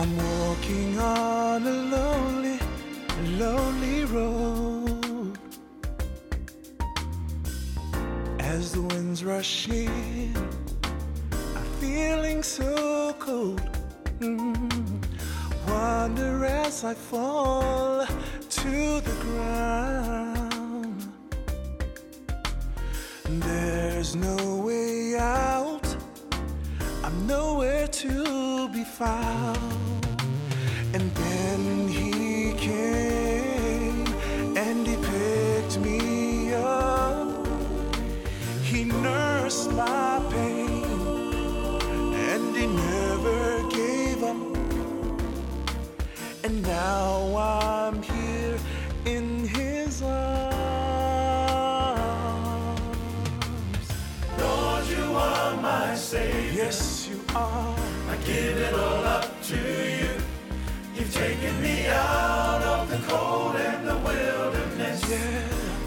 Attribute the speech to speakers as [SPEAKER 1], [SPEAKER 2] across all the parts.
[SPEAKER 1] I'm walking on a lonely, lonely road. As the winds rush in, I'm feeling so cold. Mm. Wonder as I fall to the ground. There's no way out. I'm nowhere to be found. And then he came and he picked me up. He nursed my pain and he never gave up. And now I'm here in his arms.
[SPEAKER 2] Lord, you are my Savior.
[SPEAKER 1] Yes, you are.
[SPEAKER 2] Give it all up to you. You've taken me out of the cold and the wilderness.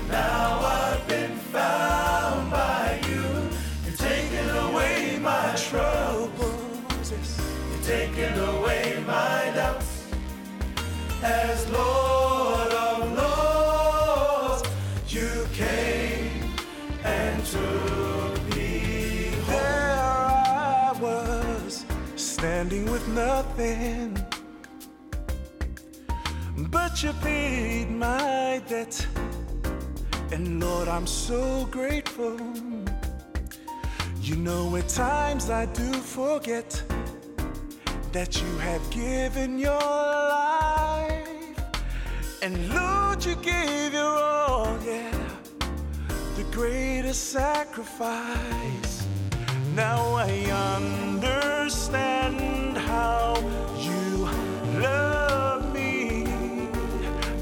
[SPEAKER 2] Now I've been found by you. You've taken away my troubles. You've taken away my doubts. As Lord of Lords, you came and took
[SPEAKER 1] standing with nothing. But you paid my debt. And Lord, I'm so grateful. You know, at times I do forget that you have given your life. And Lord, you gave your all, yeah the greatest sacrifice. Now I understand how you love me.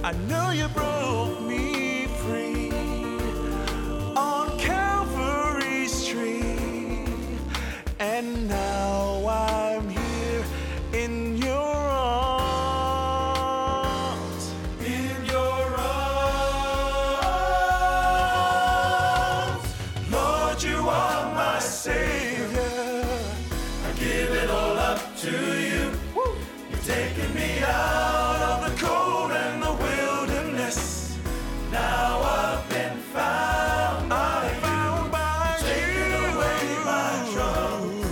[SPEAKER 1] I know you broke me free on Calvary's tree, and now I'm here in your arms.
[SPEAKER 2] in your arms. Lord, you are my Savior. To you. You've taken me out of the cold and the wilderness. Now I've been found by you.
[SPEAKER 1] Found by
[SPEAKER 2] Taken
[SPEAKER 1] you.
[SPEAKER 2] away my troubles.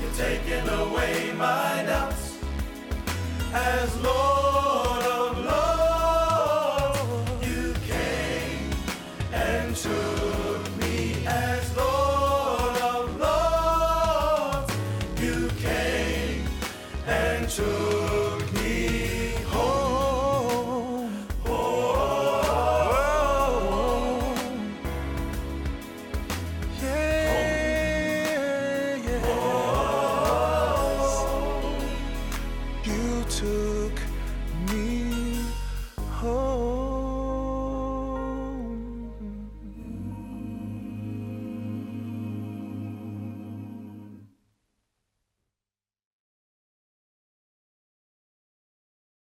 [SPEAKER 2] You've taken away my doubts. As Lord